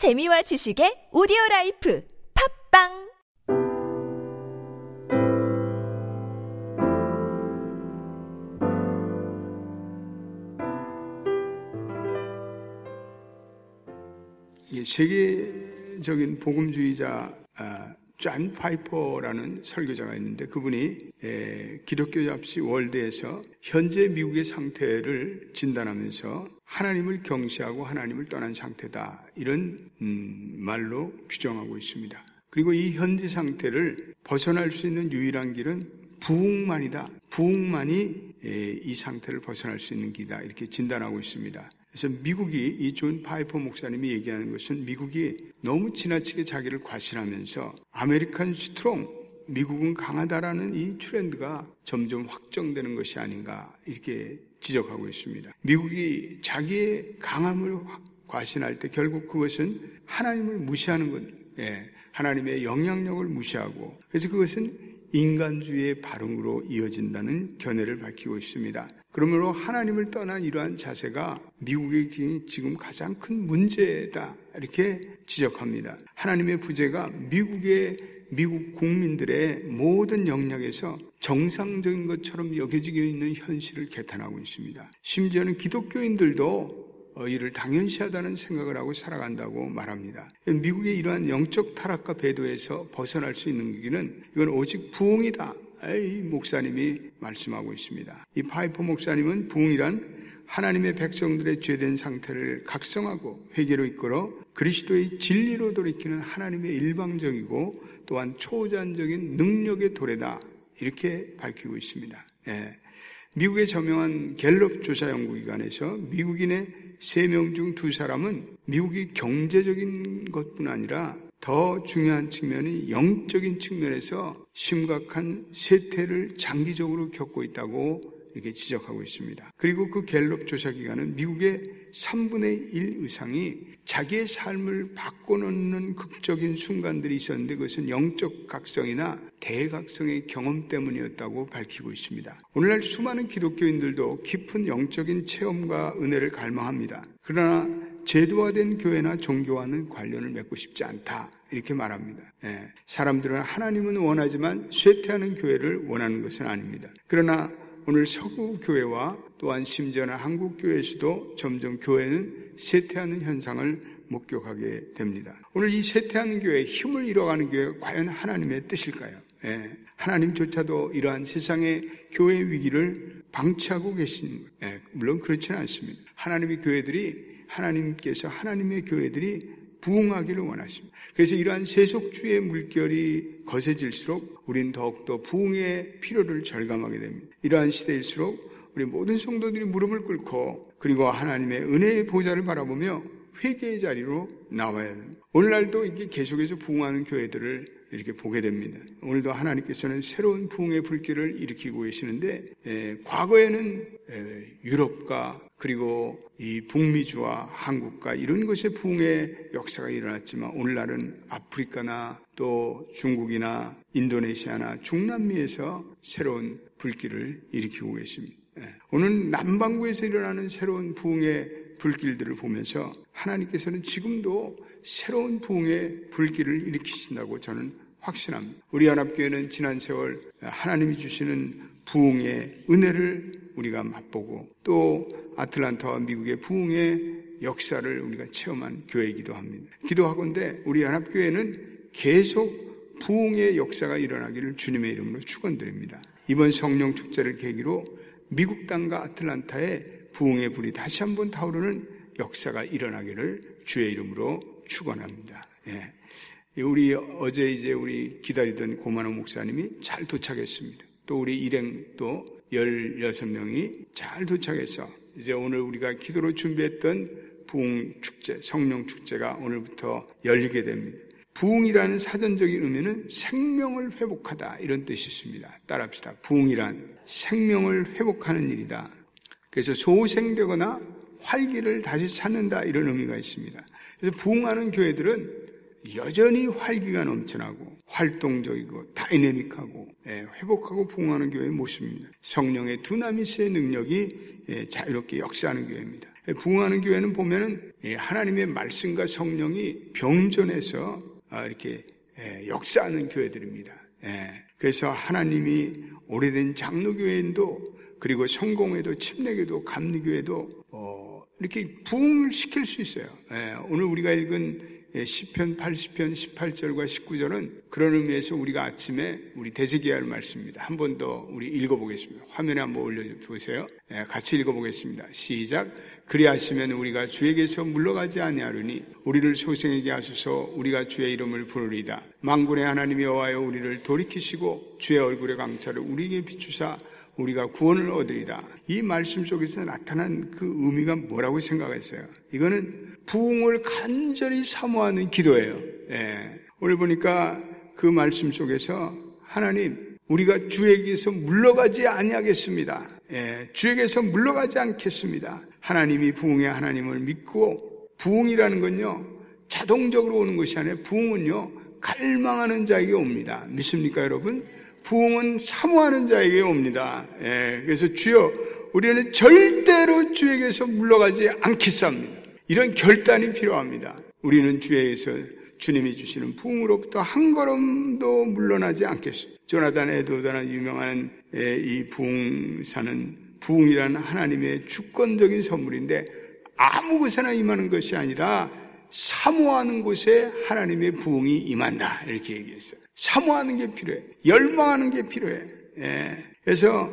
재미와 지식의 오디오 life 팟빵! 세계적인 복음주의자 아, 존 파이퍼라는 설교자가 있는데 그분이 에, 기독교 잡지 World에서 현재 미국의 상태를 진단하면서 하나님을 경시하고 하나님을 떠난 상태다 이런 음, 말로 규정하고 있습니다. 그리고 이 현재 상태를 벗어날 수 있는 유일한 길은 부흥만이다. 부흥만이 에, 이 상태를 벗어날 수 있는 길이다. 이렇게 진단하고 있습니다. 그래서 미국이 이 존 파이퍼 목사님이 얘기하는 것은 미국이 너무 지나치게 자기를 과신하면서 American strong 미국은 강하다라는 이 트렌드가 점점 확정되는 것이 아닌가 이렇게 지적하고 있습니다. 미국이 자기의 강함을 과신할 때 결국 그것은 하나님을 무시하는 것, 예, 하나님의 영향력을 무시하고 그래서 그것은 인간주의의 발흥으로 이어진다는 견해를 밝히고 있습니다. 그러므로 하나님을 떠난 이러한 자세가 미국의 지금 가장 큰 문제다. 이렇게 지적합니다. 하나님의 부재가 미국의 미국 국민들의 모든 영역에서 정상적인 것처럼 여겨지고 있는 현실을 개탄하고 있습니다. 심지어는 기독교인들도 이를 당연시하다는 생각을 하고 살아간다고 말합니다. 미국의 이러한 영적 타락과 배도에서 벗어날 수 있는 길은 이건 오직 부흥이다. 이 목사님이 말씀하고 있습니다. 이 파이퍼 목사님은 부흥이란 하나님의 백성들의 죄된 상태를 각성하고 회개로 이끌어 그리스도의 진리로 돌이키는 하나님의 일방적이고 또한 초자연적인 능력의 도래다. 이렇게 밝히고 있습니다. 예. 미국의 저명한 갤럽 조사 연구기관에서 미국인의 3명 중 2사람은 미국이 경제적인 것뿐 아니라 더 중요한 측면이 영적인 측면에서 심각한 세태를 장기적으로 겪고 있다고 이렇게 지적하고 있습니다. 그리고 그 갤럽 조사 기관은 미국의 3분의 1 이상이 자기의 삶을 바꿔놓는 극적인 순간들이 있었는데 그것은 영적 각성이나 대각성의 경험 때문이었다고 밝히고 있습니다. 오늘날 수많은 기독교인들도 깊은 영적인 체험과 은혜를 갈망합니다. 그러나 제도화된 교회나 종교와는 관련을 맺고 싶지 않다. 이렇게 말합니다. 예, 사람들은 하나님은 원하지만 쇠퇴하는 교회를 원하는 것은 아닙니다. 그러나 오늘 서구 교회와 또한 심지어는 한국 교회에서도 점점 교회는 쇠퇴하는 현상을 목격하게 됩니다. 오늘 이 쇠퇴하는 교회, 힘을 잃어가는 교회가 과연 하나님의 뜻일까요? 예, 하나님조차도 이러한 세상의 교회 위기를 방치하고 것. 예, 물론 그렇지는 않습니다. 하나님의 교회들이 하나님께서 하나님의 교회들이 부흥하기를 원하십니다. 그래서 이러한 세속주의 물결이 거세질수록 우리는 더욱더 부흥의 필요를 절감하게 됩니다. 이러한 시대일수록 우리 모든 성도들이 무릎을 꿇고 그리고 하나님의 은혜의 보좌를 바라보며 회개의 자리로 나와야 됩니다. 오늘날도 이게 계속해서 부흥하는 교회들을 이렇게 보게 됩니다. 오늘도 하나님께서는 새로운 부흥의 불길을 일으키고 계시는데 에, 과거에는 에, 유럽과 그리고 이 북미주와 한국과 이런 곳에 부흥의 역사가 일어났지만 오늘날은 아프리카나 또 중국이나 인도네시아나 중남미에서 새로운 불길을 일으키고 계십니다. 예. 오늘 남반구에서 일어나는 새로운 부흥의 불길들을 보면서 하나님께서는 지금도 새로운 부흥의 불길을 일으키신다고 저는 확신합니다. 우리 연합교회는 지난 세월 하나님이 주시는 부흥의 은혜를 우리가 맛보고 또 아틀란타와 미국의 부흥의 역사를 우리가 체험한 교회이기도 합니다. 기도하건대 우리 연합교회는 계속 부흥의 역사가 일어나기를 주님의 이름으로 축원드립니다. 이번 성령 축제를 계기로 미국 땅과 아틀란타에 부흥의 불이 다시 한번 타오르는 역사가 일어나기를 주의 이름으로 축원합니다. 예. 우리 어제 이제 우리 기다리던 고만호 목사님이 잘 도착했습니다. 또 우리 일행도 16명이 잘 도착해서 이제 오늘 우리가 기도로 준비했던 부흥 축제, 성령 축제가 오늘부터 열리게 됩니다. 부흥이라는 사전적인 의미는 생명을 회복하다 이런 뜻이 있습니다. 따라합시다. 부흥이란 생명을 회복하는 일이다. 그래서 소생되거나 활기를 다시 찾는다 이런 의미가 있습니다. 그래서 부흥하는 교회들은 여전히 활기가 넘쳐나고 활동적이고 다이내믹하고 예, 회복하고 부흥하는 교회의 모습입니다. 성령의 두나미스의 능력이 예, 자유롭게 역사하는 교회입니다. 부흥하는 교회는 보면은 하나님의 말씀과 성령이 병전해서 아, 이렇게 역사하는 교회들입니다. 그래서 하나님이 오래된 장로교회도 그리고 성공회도 침례교도 감리교회도 어, 이렇게 부흥을 시킬 수 있어요. 오늘 우리가 읽은 10편, 80편, 18절과 19절은 그런 의미에서 우리가 아침에 우리 대세기할 말씀입니다. 한 번 더 우리 읽어보겠습니다. 화면에 한번 올려보세요. 예, 같이 읽어보겠습니다. 시작. 그리하시면 우리가 주에게서 물러가지 아니하리니 우리를 소생에게 하소서 우리가 주의 이름을 부르리다. 망군의 하나님이 여호와여 우리를 돌이키시고 주의 얼굴의 강차를 우리에게 비추사 우리가 구원을 얻으리다. 이 말씀 속에서 나타난 그 의미가 뭐라고 생각했어요? 이거는 부흥을 간절히 사모하는 기도예요. 예. 오늘 보니까 그 말씀 속에서 하나님 우리가 주에게서 물러가지 아니하겠습니다. 예. 주에게서 물러가지 않겠습니다. 하나님이 부흥의 하나님을 믿고 부흥이라는 건요 자동적으로 오는 것이 아니라 부흥은요 갈망하는 자에게 옵니다. 믿습니까, 여러분? 부흥은 사모하는 자에게 옵니다. 예. 그래서 주여 우리는 절대로 주에게서 물러가지 않겠습니다. 이런 결단이 필요합니다. 우리는 주에서 주님이 주시는 부흥으로부터 한 걸음도 물러나지 않겠습니다. 조나단 에도다나 유명한 이 부흥사는 부흥이라는 하나님의 주권적인 선물인데 아무 곳에나 임하는 것이 아니라 사모하는 곳에 하나님의 부흥이 임한다 이렇게 얘기했어요. 사모하는 게 필요해. 열망하는 게 필요해. 예. 그래서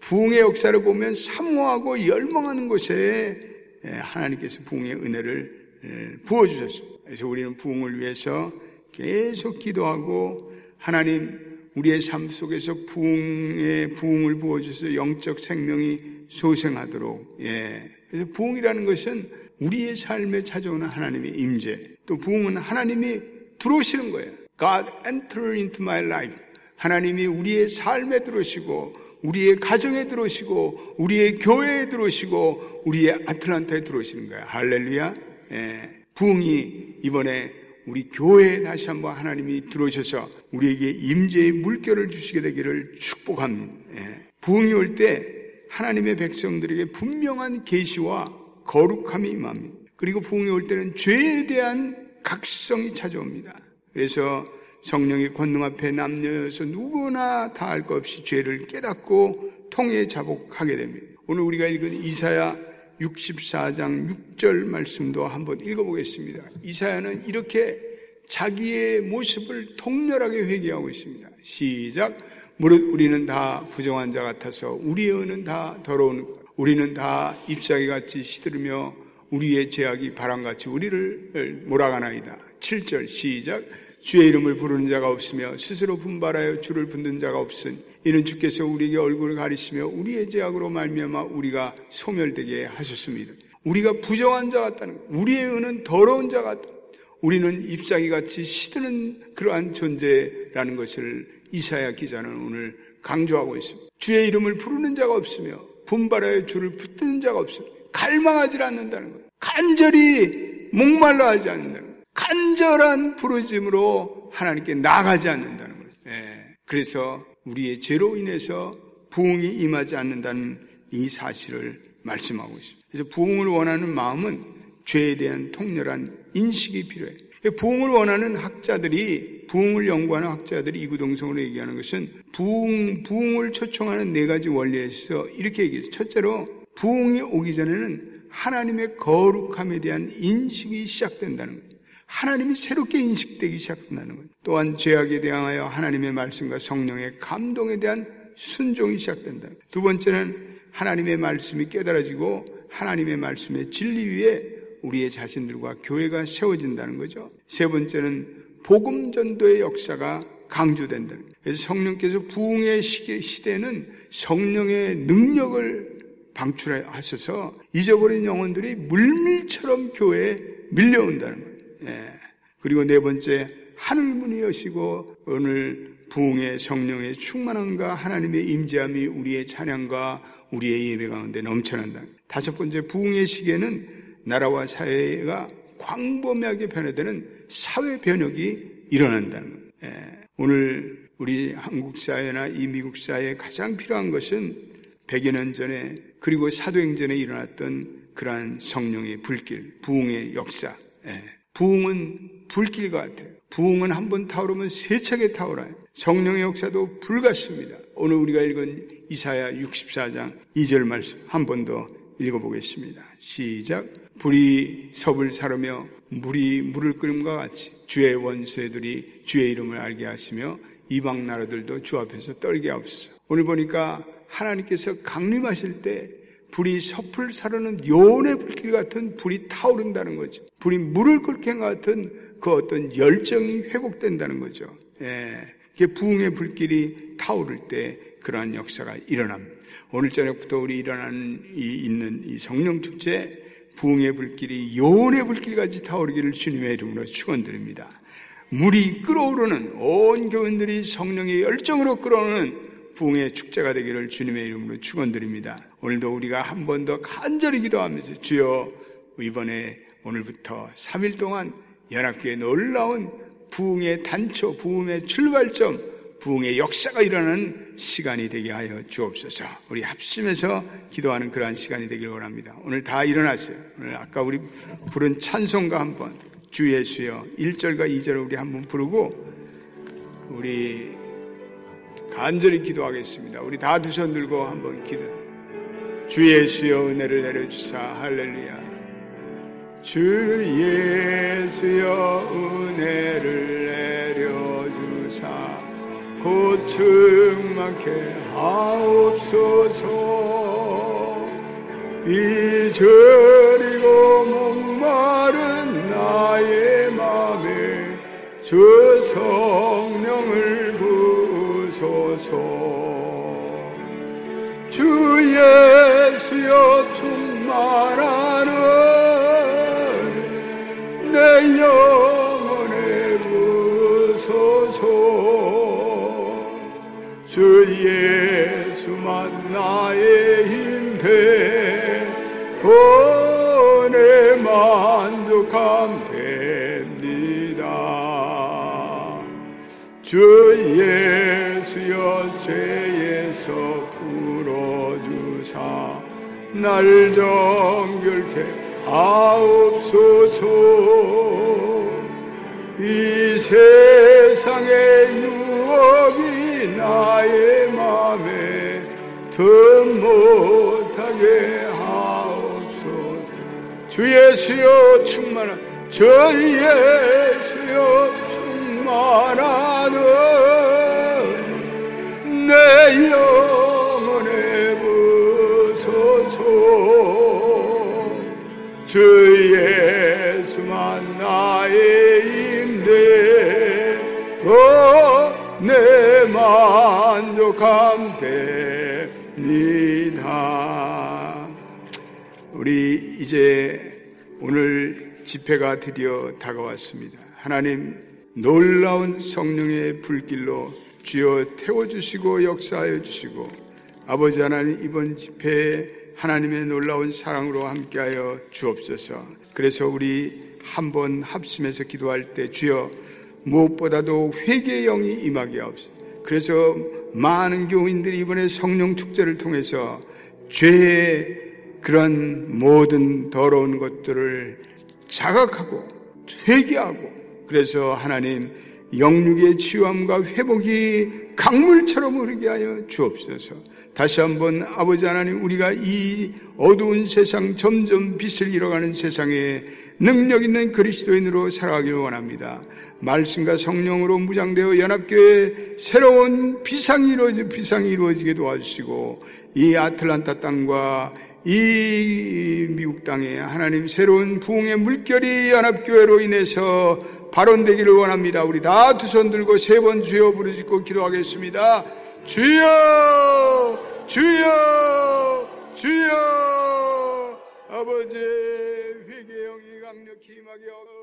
부흥의 역사를 보면 사모하고 열망하는 곳에 예, 하나님께서 부흥의 은혜를 예, 부어 주셨습니다. 그래서 우리는 부흥을 위해서 계속 기도하고 하나님 우리의 삶 속에서 부흥의 부흥을 부어 주셔서 영적 생명이 소생하도록 예. 그래서 부흥이라는 것은 우리의 삶에 찾아오는 하나님의 임재 또 부흥은 하나님이 들어오시는 거예요. God enter into my life. 하나님이 우리의 삶에 들어오시고 우리의 가정에 들어오시고 우리의 교회에 들어오시고 우리의 아틀란타에 들어오시는 거야. 할렐루야. 예. 부흥이 이번에 우리 교회에 다시 한번 하나님이 들어오셔서 우리에게 임재의 물결을 주시게 되기를 축복합니다. 예. 부흥이 올 때 하나님의 백성들에게 분명한 계시와 거룩함이 임합니다. 그리고 부흥이 올 때는 죄에 대한 각성이 찾아옵니다. 그래서 성령의 권능 앞에 남녀여서 누구나 다 알 것 없이 죄를 깨닫고 통해 자복하게 됩니다. 오늘 우리가 읽은 이사야 64장 6절 말씀도 한번 읽어보겠습니다. 이사야는 이렇게 자기의 모습을 통렬하게 회개하고 있습니다. 시작. 무릇 우리는 다 부정한 자 같아서 우리의 은은 다 더러운 우리는 다 잎사귀 같이 시들으며 우리의 죄악이 바람같이 우리를 몰아가나이다. 7절 시작. 주의 이름을 부르는 자가 없으며 스스로 분발하여 주를 붙는 자가 없은 이는 주께서 우리에게 얼굴을 가리시며 우리의 죄악으로 말미암아 우리가 소멸되게 하셨습니다. 우리가 부정한 자 같다는 것, 우리의 은은 더러운 자 같다. 우리는 잎사귀 같이 시드는 그러한 존재라는 것을 이사야 기자는 오늘 강조하고 있습니다. 주의 이름을 부르는 자가 없으며 분발하여 주를 붙드는 자가 없습니다. 갈망하지 않는다는 것. 간절히 목말라 하지 않는다는 것. 간절한 부르짐으로 하나님께 나가지 않는다는 거죠. 예. 그래서 우리의 죄로 인해서 부흥이 임하지 않는다는 이 사실을 말씀하고 있습니다. 그래서 부흥을 원하는 마음은 죄에 대한 통렬한 인식이 필요해요. 부흥을 원하는 학자들이 부흥을 연구하는 학자들이 이구동성으로 얘기하는 것은 부흥 부흥을 초청하는 네 가지 원리에서 이렇게 얘기해요. 첫째로 부흥이 오기 전에는 하나님의 거룩함에 대한 인식이 시작된다는 거예요. 하나님이 새롭게 인식되기 시작한다는 것. 또한 죄악에 대하여 하나님의 말씀과 성령의 감동에 대한 순종이 시작된다. 두 번째는 하나님의 말씀이 깨달아지고 하나님의 말씀의 진리 위에 우리의 자신들과 교회가 세워진다는 거죠. 세 번째는 복음 전도의 역사가 강조된다. 그래서 성령께서 부흥의 시대에는 성령의 능력을 방출하셔서 잊어버린 영혼들이 물밀처럼 교회에 밀려온다는 거예요. 예. 그리고 네 번째 하늘문이 여시고 오늘 부흥의 성령의 충만함과 하나님의 임재함이 우리의 찬양과 우리의 예배 가운데 넘쳐난다. 다섯 번째 부흥의 시기에는 나라와 사회가 광범위하게 변화되는 사회 변혁이 일어난다는 거예요. 예. 오늘 우리 한국 사회나 이 미국 사회에 가장 필요한 것은 100여 년 전에 그리고 사도행전에 일어났던 그러한 성령의 불길, 부흥의 역사. 예. 부흥은 불길과 같아요. 부흥은 한 번 타오르면 세차게 타오라요. 성령의 역사도 불같습니다. 오늘 우리가 읽은 이사야 64장 2절 말씀 한 번 더 읽어보겠습니다. 시작. 불이 섭을 사르며 물이 물을 끓음과 같이 주의 원수들이 주의 이름을 알게 하시며 이방 나라들도 주 앞에서 떨게 하옵소서. 오늘 보니까 하나님께서 강림하실 때 불이 섭을 사르는 요온의 불길 같은 불이 타오른다는 거죠. 불이 물을 끓게 한 같은 그 어떤 열정이 회복된다는 거죠. 예. 그게 부흥의 불길이 타오를 때 그러한 역사가 일어납니다. 오늘 저녁부터 우리 일어나는 이 있는 이 성령 축제 부흥의 불길이 요온의 불길같이 타오르기를 주님의 이름으로 축원드립니다. 물이 끓어오르는 온 교인들이 성령의 열정으로 끓어오르는 부흥의 축제가 되기를 주님의 이름으로 축원드립니다. 오늘도 우리가 한 번 더 간절히 기도하면서 주여 이번에 오늘부터 3일 동안 연합교회 놀라운 부흥의 단초, 부흥의 출발점, 부흥의 역사가 일어나는 시간이 되게 하여 주옵소서. 우리 합심해서 기도하는 그러한 시간이 되길 원합니다. 오늘 다 일어났어요. 오늘 아까 우리 부른 찬송가 한번 주 예수여 1절과 2절을 우리 한번 부르고 우리 간절히 기도하겠습니다. 우리 다 두 손 들고 한번 기도. 주 예수여 은혜를 내려주사 할렐루야. 주 예수여 은혜를 내려주사 고충 많게 하옵소서. 이저리고 목마른 나의 맘에 주 성령을 부소서. 주 예수여 충만하는 내 영 예수만 나의 힘돼 오내 만족함 됩니다. 주 예수여 죄에서 풀어주사 날 정결케 하옵소서. 이 세상의 유혹이 나의 맘에 더 못하게 하옵소서. 주 예수여 충만한 주 예수여 충만하는 내 영혼에 부소서. 주 예수만 나의 임대 내 만족함 됩니다 우리 이제 오늘 집회가 드디어 다가왔습니다 하나님 놀라운 성령의 불길로 주여 태워주시고 역사하여 주시고 아버지 하나님 이번 집회에 하나님의 놀라운 사랑으로 함께하여 주옵소서. 그래서 우리 한번 합심해서 기도할 때 주여 무엇보다도 회개의 영이 임하게 하옵소서. 그래서 많은 교인들이 이번에 성령 축제를 통해서 죄의 그런 모든 더러운 것들을 자각하고 회개하고 그래서 하나님 영육의 치유함과 회복이 강물처럼 흐르게 하여 주옵소서. 다시 한번 아버지 하나님 우리가 이 어두운 세상 점점 빛을 잃어가는 세상에 능력 있는 그리스도인으로 살아가길 원합니다. 말씀과 성령으로 무장되어 연합교회 새로운 비상이 이루어지 비상이 이루어지게 도와주시고 이 아틀란타 땅과 이 미국 땅에 하나님 새로운 부흥의 물결이 연합교회로 인해서 발언되기를 원합니다. 우리 다 두 손 들고 세 번 주여 부르짖고 기도하겠습니다. 주여! 주여! 주여! 아버지 회개형이 강력히 임하게 하옵소서